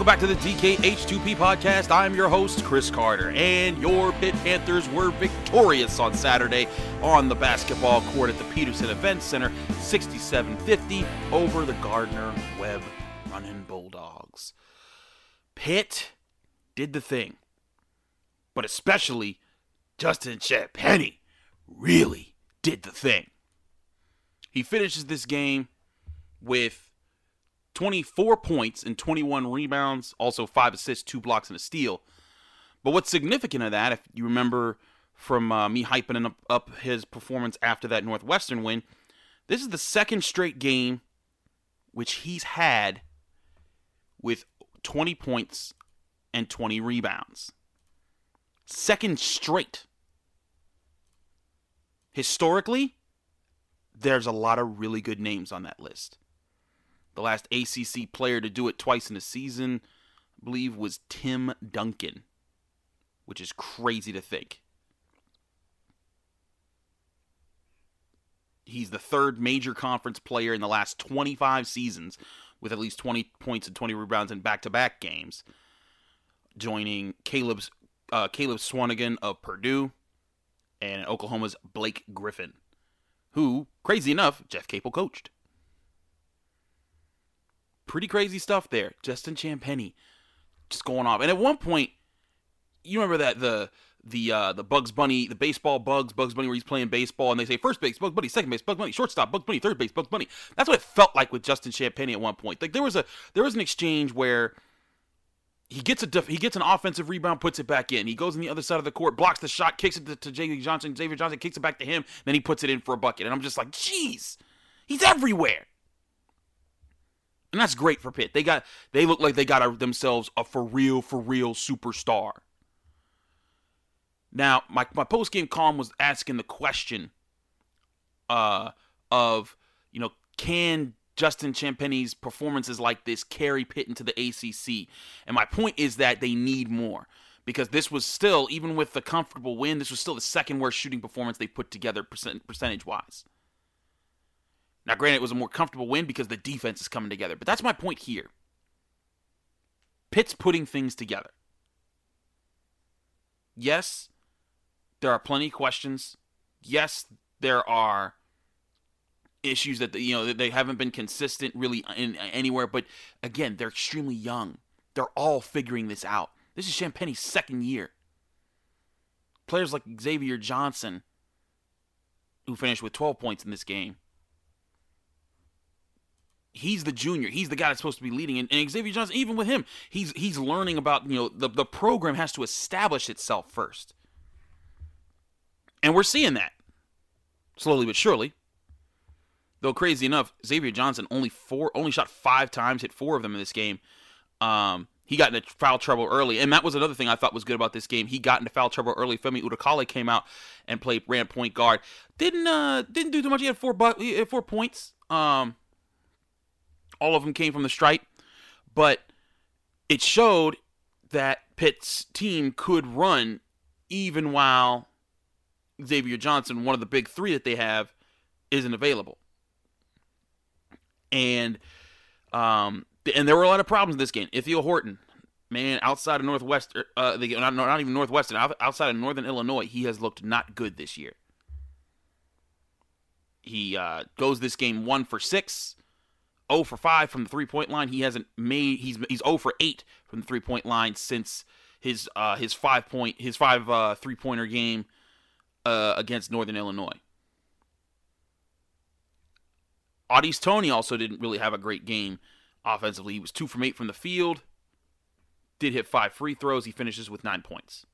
Welcome back to the DKH2P podcast. I'm your host, Chris Carter, and your Pitt Panthers were victorious on Saturday on the basketball court at the Peterson Event Center, 67-50 over the Gardner Webb Running Bulldogs. Pitt did the thing, but especially Justin Champagnie really did the thing. He finishes this game with 24 points and 21 rebounds, also five assists, two blocks, and a steal. But what's significant of that, if you remember from uh, me hyping up, up his performance after that Northwestern win, this is the second straight game which he's had with 20 points and 20 rebounds. Second straight. Historically, there's a lot of really good names on that list. The last ACC player to do it twice in a season, I believe, was Tim Duncan, which is crazy to think. He's the third major conference player in the last 25 seasons with at least 20 points and 20 rebounds in back-to-back games, joining Caleb's uh, Caleb Swanigan of Purdue and Oklahoma's Blake Griffin, who, crazy enough, Jeff Capel coached pretty crazy stuff there. Justin Champagnie just going off. And at one point, you remember that the the uh, the Bugs Bunny, the baseball Bugs, Bugs Bunny, where he's playing baseball, and they say first base, Bugs Bunny, second base, Bugs Bunny, shortstop, Bugs Bunny, third base, Bugs Bunny. That's what it felt like with Justin Champagnie at one point. Like there was a there was an exchange where he gets a def- he gets an offensive rebound, puts it back in. He goes on the other side of the court, blocks the shot, kicks it to, to Xavier Johnson. Xavier Johnson kicks it back to him, then he puts it in for a bucket. And I'm just like, jeez, he's everywhere and that's great for Pitt. They got they look like they got a, themselves a for real for real superstar. Now, my my post game column was asking the question uh, of you know can Justin Champagnie's performances like this carry Pitt into the ACC? And my point is that they need more because this was still even with the comfortable win, this was still the second worst shooting performance they put together percent, percentage wise. Now, granted, it was a more comfortable win because the defense is coming together, but that's my point here. Pitt's putting things together. Yes, there are plenty of questions. Yes, there are issues that you know they haven't been consistent really in anywhere. But again, they're extremely young. They're all figuring this out. This is Champagnie's second year. Players like Xavier Johnson, who finished with 12 points in this game, he's the junior. He's the guy that's supposed to be leading. And, and, Xavier Johnson, even with him, he's he's learning about you know the the program has to establish itself first, and we're seeing that slowly but surely. Though crazy enough, Xavier Johnson only four only shot five times, hit four of them in this game. Um, he got into foul trouble early, and that was another thing I thought was good about this game. He got into foul trouble early. Femi Odukale came out and played ran point guard. Didn't uh didn't do too much. He had four bu- he had four points. Um, all of them came from the stripe, but it showed that Pitt's team could run even while Xavier Johnson, one of the big three that they have, isn't available. And um, and there were a lot of problems in this game. Ithiel Horton, man, outside of Northwest, uh, not, not even Northwestern, outside of Northern Illinois, he has looked not good this year. He uh, goes this game one for six, 0 for 5 from the three point line. He hasn't made he's he's 0 for 8 from the three point line since his uh his five point his five uh three pointer game uh against Northern Illinois. Au'Diese Toney also didn't really have a great game offensively. He was 2 from 8 from the field. Did hit 5 free throws. He finishes with 9 points.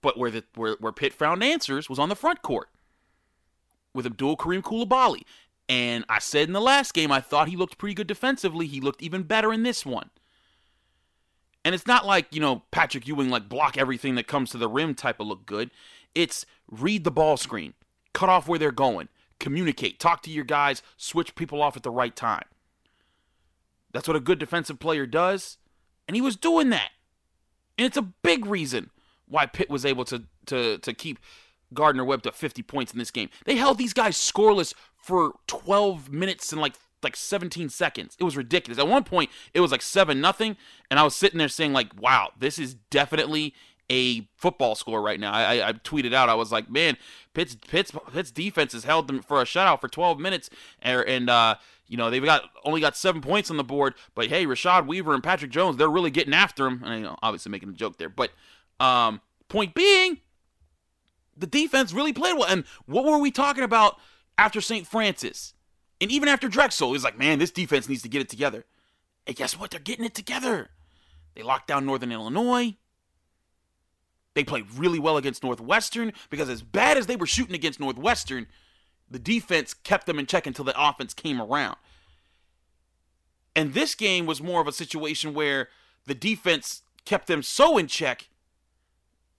But where the where, where Pitt found answers was on the front court with Abdoul Karim Coulibaly. And I said in the last game, I thought he looked pretty good defensively. He looked even better in this one. And it's not like, you know, Patrick Ewing, like block everything that comes to the rim type of look good. It's read the ball screen, cut off where they're going, communicate, talk to your guys, switch people off at the right time. That's what a good defensive player does. And he was doing that. And it's a big reason why Pitt was able to to to keep Gardner Webb to 50 points in this game. They held these guys scoreless for 12 minutes and like like 17 seconds. It was ridiculous. At one point, it was like seven nothing, and I was sitting there saying like, "Wow, this is definitely a football score right now." I, I, I tweeted out, I was like, "Man, Pitt's Pitt's Pitt's defense has held them for a shutout for 12 minutes, and, and uh, you know they've got only got seven points on the board, but hey, Rashad Weaver and Patrick Jones, they're really getting after him." And you know, obviously making a joke there, but um, point being, the defense really played well. And what were we talking about after St. Francis? And even after Drexel, was like, man, this defense needs to get it together. And guess what? They're getting it together. They locked down Northern Illinois. They played really well against Northwestern because, as bad as they were shooting against Northwestern, the defense kept them in check until the offense came around. And this game was more of a situation where the defense kept them so in check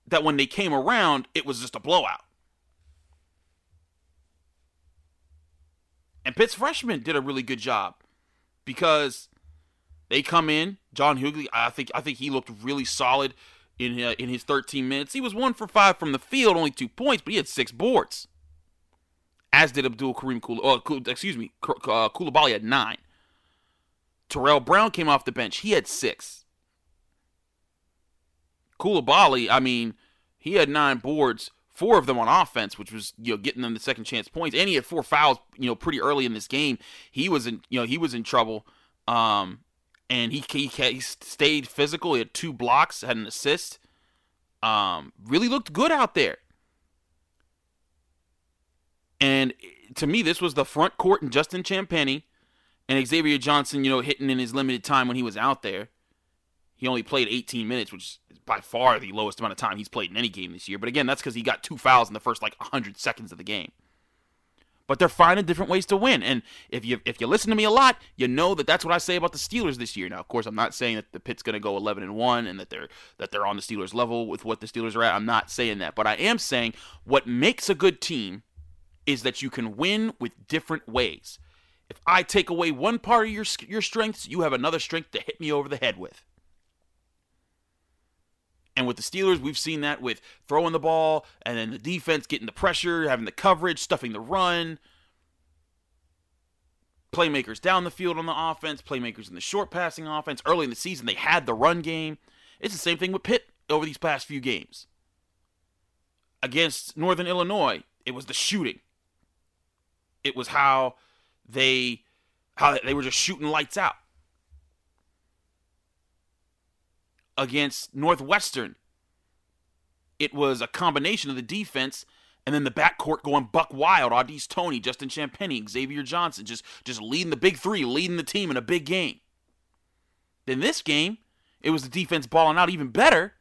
that when they came around, it was just a blowout. And Pitt's freshmen did a really good job because they come in. John Hugley, I think, I think he looked really solid in uh, in his 13 minutes. He was one for five from the field, only two points, but he had six boards. As did Abdoul Karim Kul, oh, excuse me, uh, Coulibaly had nine. Terrell Brown came off the bench. He had six. Coulibaly, I mean, he had nine boards, four of them on offense, which was you know getting them the second chance points, and he had four fouls, you know, pretty early in this game. He was in, you know, he was in trouble. Um, and he, he he stayed physical. He had two blocks, had an assist. Um, really looked good out there. And to me, this was the front court and Justin Champagnie and Xavier Johnson, you know, hitting in his limited time when he was out there. He only played 18 minutes, which is by far the lowest amount of time he's played in any game this year. But again, that's because he got two fouls in the first like 100 seconds of the game. But they're finding different ways to win, and if you if you listen to me a lot, you know that that's what I say about the Steelers this year. Now, of course, I'm not saying that the Pitt's going to go 11 and one and that they're that they're on the Steelers level with what the Steelers are at. I'm not saying that, but I am saying what makes a good team is that you can win with different ways. If I take away one part of your your strengths, you have another strength to hit me over the head with. And with the Steelers, we've seen that with throwing the ball and then the defense getting the pressure, having the coverage, stuffing the run. Playmakers down the field on the offense, playmakers in the short passing offense. Early in the season, they had the run game. It's the same thing with Pitt over these past few games. Against Northern Illinois, it was the shooting. It was how they how they were just shooting lights out. Against Northwestern, it was a combination of the defense and then the backcourt going buck wild. Au'Diese Toney, Justin Champagnie, Xavier Johnson, just just leading the big three, leading the team in a big game. Then this game, it was the defense balling out even better,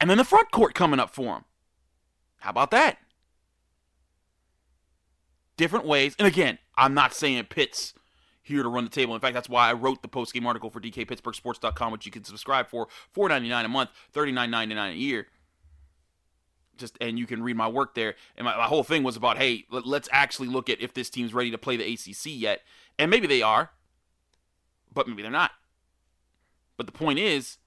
and then the front court coming up for them. How about that? Different ways, and again, I'm not saying Pitt's here to run the table. In fact, that's why I wrote the post game article for DKPittsburghSports.com, which you can subscribe for $4.99 a month, $39.99 a year. Just and you can read my work there. And my, my whole thing was about, hey, let, let's actually look at if this team's ready to play the ACC yet, and maybe they are, but maybe they're not. But the point is,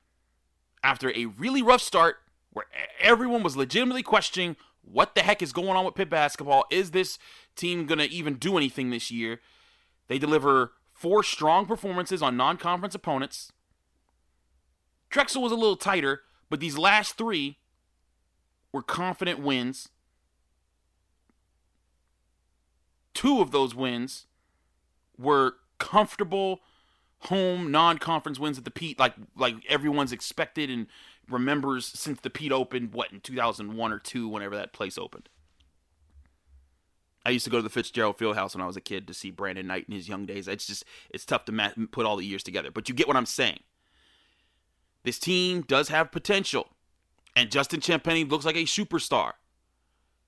after a really rough start, where everyone was legitimately questioning what the heck is going on with Pitt basketball, is this team gonna even do anything this year? They deliver four strong performances on non conference opponents. Drexel was a little tighter, but these last three were confident wins. Two of those wins were comfortable home non-conference wins at the Pete like like everyone's expected and remembers since the Pete opened what in 2001 or 2 whenever that place opened. I used to go to the Fitzgerald Fieldhouse when I was a kid to see Brandon Knight in his young days. It's just it's tough to put all the years together, but you get what I'm saying. This team does have potential, and Justin Champagnie looks like a superstar,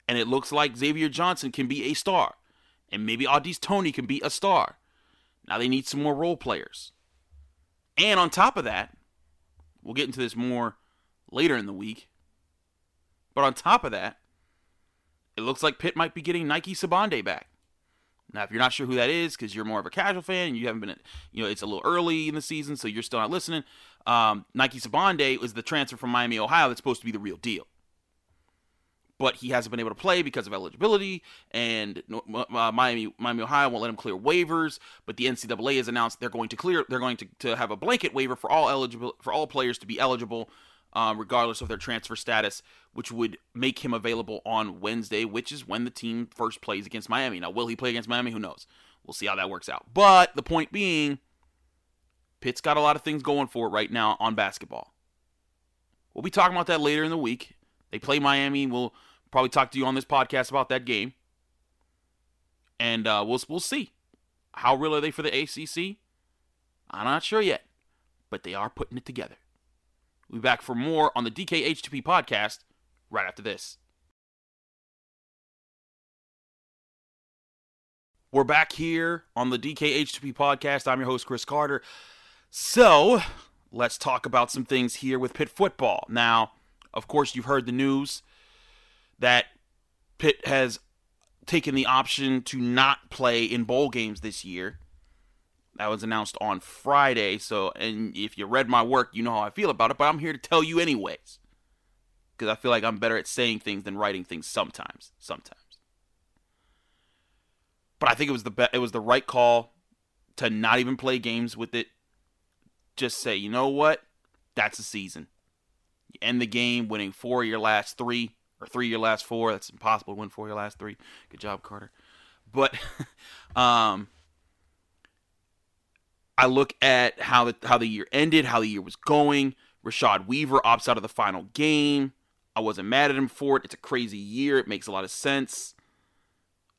and it looks like Xavier Johnson can be a star, and maybe Au'Diese Toney can be a star. Now they need some more role players, and on top of that, we'll get into this more later in the week. But on top of that, it looks like Pitt might be getting Nike Sibande back. Now, if you're not sure who that is, because you're more of a casual fan and you haven't been, you know, it's a little early in the season, so you're still not listening. Um, Nike Sibande was the transfer from Miami, Ohio, that's supposed to be the real deal. but he hasn't been able to play because of eligibility, and uh, Miami, Miami, Ohio won't let him clear waivers. But the NCAA has announced they're going to clear, they're going to, to have a blanket waiver for all eligible for all players to be eligible, uh, regardless of their transfer status, which would make him available on Wednesday, which is when the team first plays against Miami. Now, will he play against Miami? Who knows? We'll see how that works out. But the point being, Pitt's got a lot of things going for it right now on basketball. We'll be talking about that later in the week. They play Miami. We'll probably talk to you on this podcast about that game. And uh, we'll we'll see. How real are they for the ACC? I'm not sure yet, but they are putting it together. We'll be back for more on the DKH2P podcast right after this. We're back here on the DKH2P podcast. I'm your host, Chris Carter. So, let's talk about some things here with Pitt football. Now, of course, you've heard the news that Pitt has taken the option to not play in bowl games this year. That was announced on Friday. So, and if you read my work, you know how I feel about it, but I'm here to tell you anyways. Because I feel like I'm better at saying things than writing things sometimes. Sometimes. But I think it was the be- it was the right call to not even play games with it. Just say, you know what? That's a season. You end the game winning four of your last three or three of your last four. That's impossible to win four of your last three. Good job, Carter. But um, I look at how the how the year ended, how the year was going. Rashad Weaver opts out of the final game. I wasn't mad at him for it. It's a crazy year. It makes a lot of sense.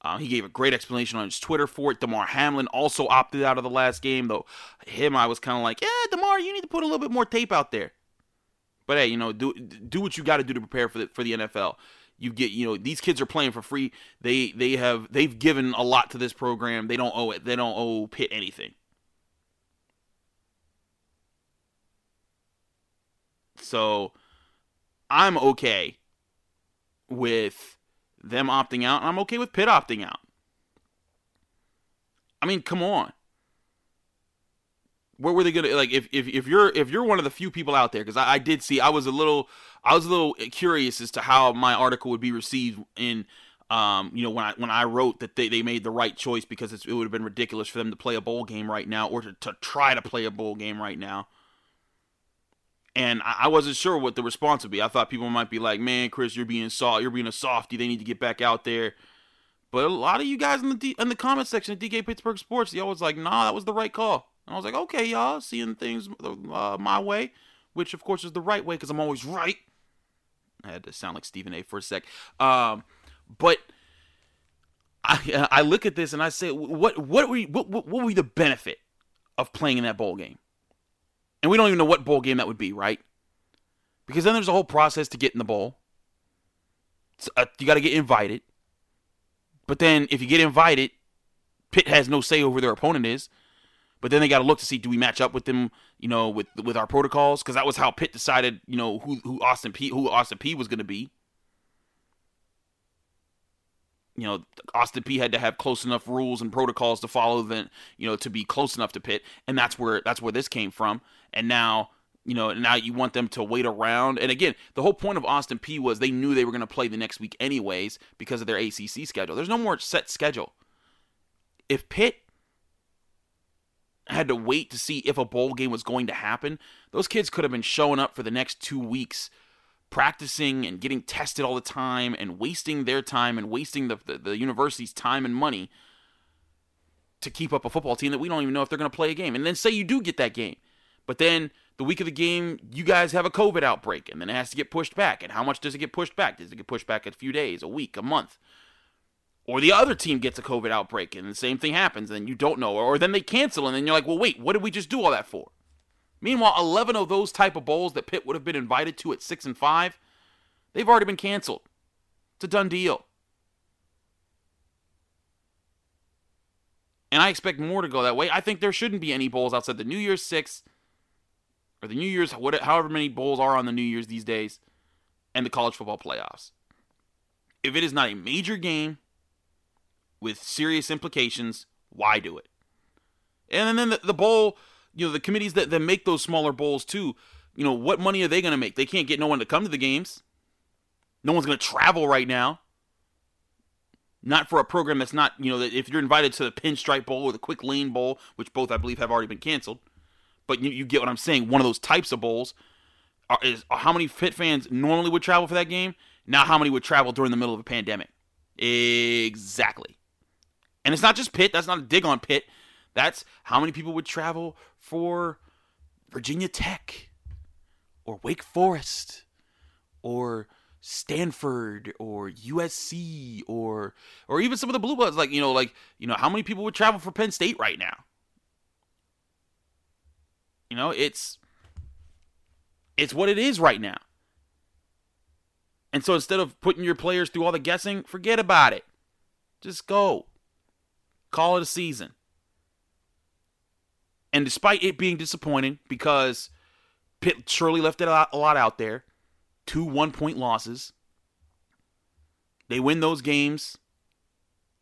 Uh, he gave a great explanation on his Twitter for it. Damar Hamlin also opted out of the last game, though. Him, I was kind of like, yeah, Damar, you need to put a little bit more tape out there. But hey, you know, do do what you got to do to prepare for the for the NFL. You get, you know, these kids are playing for free. They they have they've given a lot to this program. They don't owe it. They don't owe Pitt anything. So I'm okay with them opting out, and I'm okay with Pitt opting out. I mean, come on where were they gonna like if, if if you're if you're one of the few people out there because I, I, did see I was a little I was a little curious as to how my article would be received in um you know when I when I wrote that they, they made the right choice because it would have been ridiculous for them to play a bowl game right now or to, to try to play a bowl game right now and I, wasn't sure what the response would be I thought people might be like man Chris you're being soft you're being a softy they need to get back out there but a lot of you guys in the D, in the comment section of DK Pittsburgh Sports y'all was like nah that was the right call and I was like, okay, y'all, seeing things uh, my way, which of course is the right way because I'm always right. I had to sound like Stephen A. for a sec. Um, but I I look at this and I say, what what we what, what would be the benefit of playing in that bowl game? And we don't even know what bowl game that would be, right? Because then there's a whole process to get in the bowl. Uh, you got to get invited. But then if you get invited, Pitt has no say over their opponent is. But then they got to look to see do we match up with them, you know, with with our protocols because that was how Pitt decided, you know, who who Austin Peay who Austin Peay was going to be. You know, Austin Peay had to have close enough rules and protocols to follow than you know, to be close enough to Pitt, and that's where that's where this came from. And now you know, now you want them to wait around. And again, the whole point of Austin Peay was they knew they were going to play the next week anyways because of their ACC schedule. There's no more set schedule. If Pitt had to wait to see if a bowl game was going to happen, those kids could have been showing up for the next two weeks, practicing and getting tested all the time and wasting their time and wasting the, the, the university's time and money to keep up a football team that we don't even know if they're going to play a game. And then say you do get that game, but then the week of the game, you guys have a COVID outbreak, and then it has to get pushed back. And how much does it get pushed back? Does it get pushed back a few days, a week, a month? or the other team gets a COVID outbreak and the same thing happens and you don't know, or then they cancel and then you're like, well, wait, what did we just do all that for? Meanwhile, 11 of those type of bowls that Pitt would have been invited to at 6 and 5, they've already been canceled. It's a done deal. And I expect more to go that way. I think there shouldn't be any bowls outside the New Year's 6 or the New Year's, however many bowls are on the New Year's these days, and the college football playoffs. If it is not a major game, with serious implications, why do it? And then the, the bowl, you know, the committees that, that make those smaller bowls too, you know, what money are they going to make? They can't get no one to come to the games. No one's going to travel right now. Not for a program that's not, you know, if you're invited to the Pinstripe Bowl or the Quick Lane Bowl, which both I believe have already been canceled, but you, you get what I'm saying. One of those types of bowls are, is how many Pitt fans normally would travel for that game. Now, how many would travel during the middle of a pandemic? Exactly. And it's not just Pitt. That's not a dig on Pitt. That's how many people would travel for Virginia Tech or Wake Forest or Stanford or USC or or even some of the blue bloods. Like you know like you know how many people would travel for Penn State right now? You know it's it's what it is right now. And so instead of putting your players through all the guessing forget about it. Just go. Call it a season and despite it being disappointing because Pitt surely left it a lot out there two one point losses. They win those games.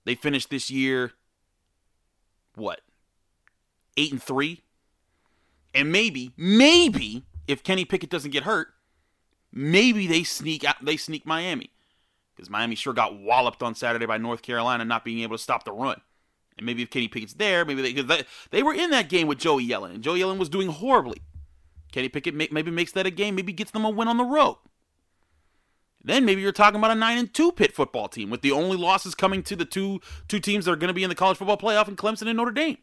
They finish this year, what, eight and three? And maybe, maybe if Kenny Pickett doesn't get hurt, maybe they sneak out. They sneak Miami because Miami sure got walloped on Saturday by North Carolina, not being able to stop the run. And maybe if Kenny Pickett's there, maybe they they, they were in that game with Joey Yellen, and Joey Yellen was doing horribly. Kenny Pickett maybe makes that a game, maybe gets them a win on the road. Then maybe you're talking about a nine and two Pitt football team with the only losses coming to the two two teams that are going to be in the college football playoff in Clemson and Notre Dame.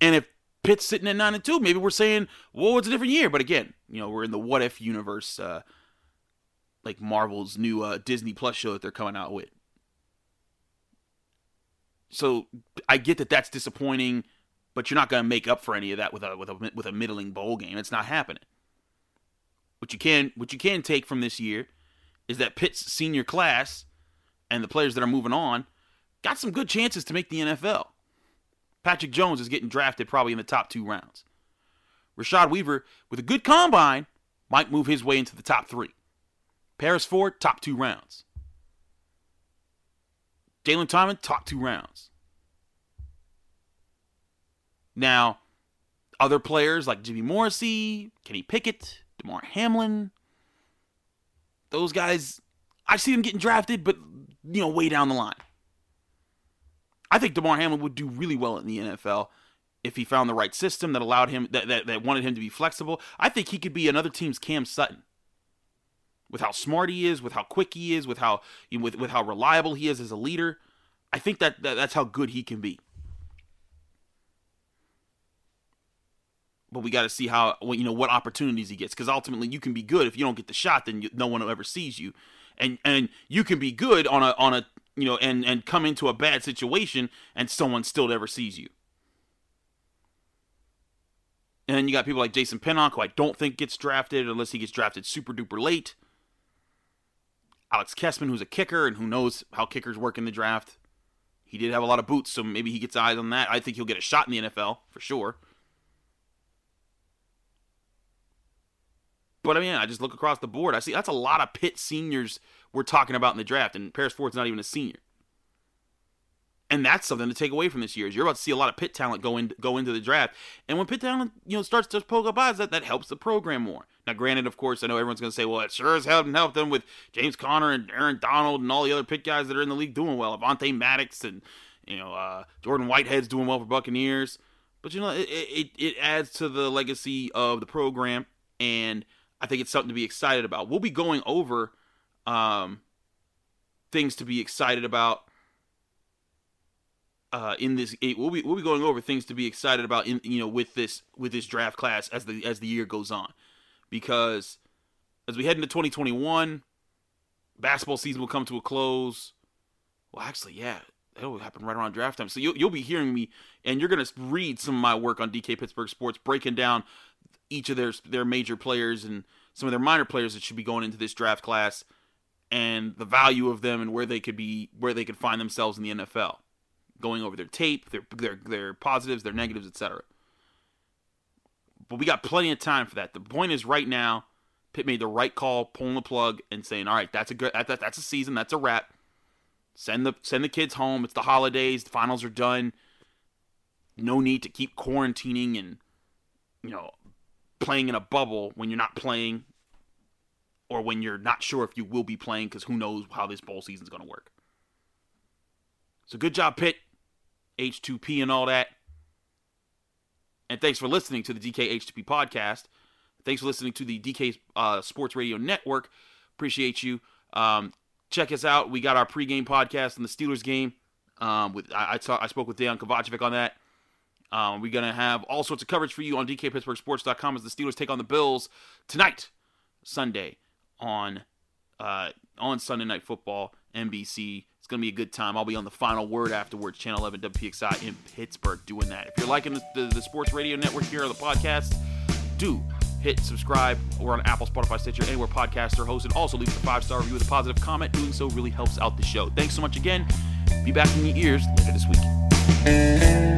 And if Pitt's sitting at nine and two, maybe we're saying, "Well, it's a different year." But again, you know, we're in the what if universe, uh, like Marvel's new uh, Disney Plus show that they're coming out with. So I get that that's disappointing, but you're not going to make up for any of that with a with a with a middling bowl game. It's not happening. What you can what you can take from this year is that Pitt's senior class and the players that are moving on got some good chances to make the NFL. Patrick Jones is getting drafted probably in the top two rounds. Rashad Weaver, with a good combine, might move his way into the top three. Paris Ford, top two rounds. Jaylen Twyman, top two rounds. Now, other players like Jimmy Morrissey, Kenny Pickett, Damar Hamlin. Those guys, I see them getting drafted, but you know, way down the line. I think Damar Hamlin would do really well in the NFL if he found the right system that allowed him that, that, that wanted him to be flexible. I think he could be another team's Cam Sutton. With how smart he is, with how quick he is, with how with with how reliable he is as a leader, I think that, that that's how good he can be. but we got to see how you know what opportunities he gets because ultimately you can be good. If you don't get the shot then you, no one ever sees you. And and you can be good on a on a you know and and come into a bad situation and someone still never sees you. And then you got people like Jason Pinnock who I don't think gets drafted unless he gets drafted super duper late Alex Kessman who's a kicker and who knows how kickers work in the draft he did have a lot of boots so maybe he gets eyes on that I think he'll get a shot in the NFL for sure But I mean, I just look across the board. I see that's a lot of Pitt seniors we're talking about in the draft, and Paris Ford's not even a senior. And that's something to take away from this year. Is you're about to see a lot of Pitt talent go in, go into the draft, and when Pitt talent you know starts to poke up eyes, that that helps the program more. Now, granted, of course, I know everyone's going to say, well, it sure as hell helped them with James Conner and Aaron Donald and all the other Pitt guys that are in the league doing well. Avonte Maddox and you know uh, Jordan Whitehead's doing well for Buccaneers. But you know, it, it it adds to the legacy of the program and I think it's something to be excited about. We'll be going over um, things to be excited about uh, in this. We'll be we'll be going over things to be excited about in you know with this with this draft class as the as the year goes on, because as we head into 2021, basketball season will come to a close. Well, actually, yeah, that'll happen right around draft time. So you'll, you'll be hearing me, and you're going to read some of my work on DK Pittsburgh Sports, breaking down each of their their major players and some of their minor players that should be going into this draft class and the value of them and where they could be where they could find themselves in the NFL. Going over their tape, their their their positives, their negatives, etc. But we got plenty of time for that. The point is right now, Pitt made the right call, pulling the plug and saying, "All right, that's a good that, that, that's a season, that's a wrap. Send the send the kids home. It's the holidays, the finals are done. No need to keep quarantining and you know playing in a bubble when you're not playing or when you're not sure if you will be playing because who knows how this bowl season is going to work. So good job, Pitt, H2P, and all that. And thanks for listening to the DK H2P podcast. Thanks for listening to the DK uh, Sports Radio Network. Appreciate you. Um, check us out. We got our pregame podcast in the Steelers game. Um, with I, I, saw, I spoke with Dejan Kovacevic on that. Um, we're gonna have all sorts of coverage for you on DKPittsburghSports.com as the Steelers take on the Bills tonight, Sunday on uh, on Sunday Night Football, NBC. It's gonna be a good time. I'll be on the final word afterwards, Channel 11 WPXI in Pittsburgh, doing that. If you're liking the, the, the sports radio network here on the podcast, do hit subscribe. We're on Apple, Spotify, Stitcher, anywhere podcasts are hosted. Also, leave a five star review with a positive comment. Doing so really helps out the show. Thanks so much again. Be back in your ears later this week.